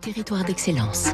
Territoire d'excellence.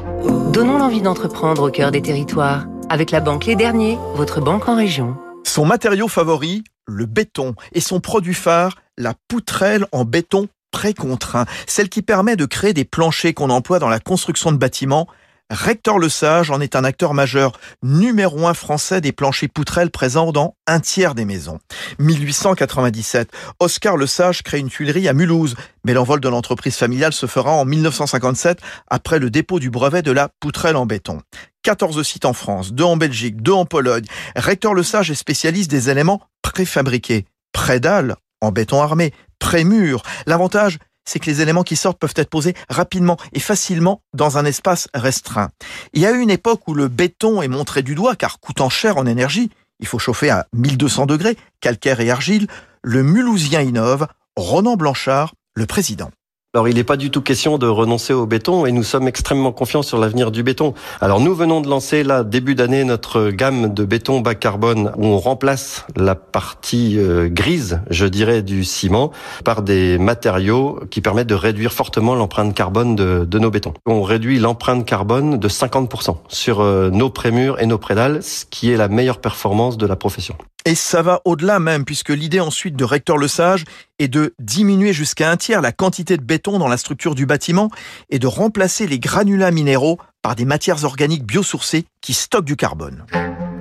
Donnons l'envie d'entreprendre au cœur des territoires. Avec la banque Les Derniers, votre banque en région. Son matériau favori, le béton. Et son produit phare, la poutrelle en béton précontraint. Celle qui permet de créer des planchers qu'on emploie dans la construction de bâtiments Rector Le Sage en est un acteur majeur, numéro un français des planchers poutrelles présents dans un tiers des maisons. 1897, Oscar Le Sage crée une tuilerie à Mulhouse, mais l'envol de l'entreprise familiale se fera en 1957 après le dépôt du brevet de la poutrelle en béton. 14 sites en France, 2 en Belgique, 2 en Pologne. Rector Le Sage est spécialiste des éléments préfabriqués. Prédale en béton armé, prémur. L'avantage, c'est que les éléments qui sortent peuvent être posés rapidement et facilement dans un espace restreint. Il y a eu une époque où le béton est montré du doigt car coûtant cher en énergie, il faut chauffer à 1200 degrés, calcaire et argile, le Mulhousien innove, Ronan Blanchard, le président. Alors il n'est pas du tout question de renoncer au béton et nous sommes extrêmement confiants sur l'avenir du béton. Alors nous venons de lancer là début d'année notre gamme de béton bas carbone où on remplace la partie euh, grise, je dirais, du ciment par des matériaux qui permettent de réduire fortement l'empreinte carbone de, nos bétons. On réduit l'empreinte carbone de 50% sur euh, nos prémurs et nos prédales, ce qui est la meilleure performance de la profession. Et ça va au-delà même, puisque l'idée ensuite de Rector Le Sage est de diminuer jusqu'à un tiers la quantité de béton dans la structure du bâtiment et de remplacer les granulats minéraux par des matières organiques biosourcées qui stockent du carbone.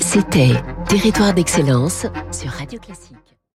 C'était Territoire d'excellence sur Radio Classique.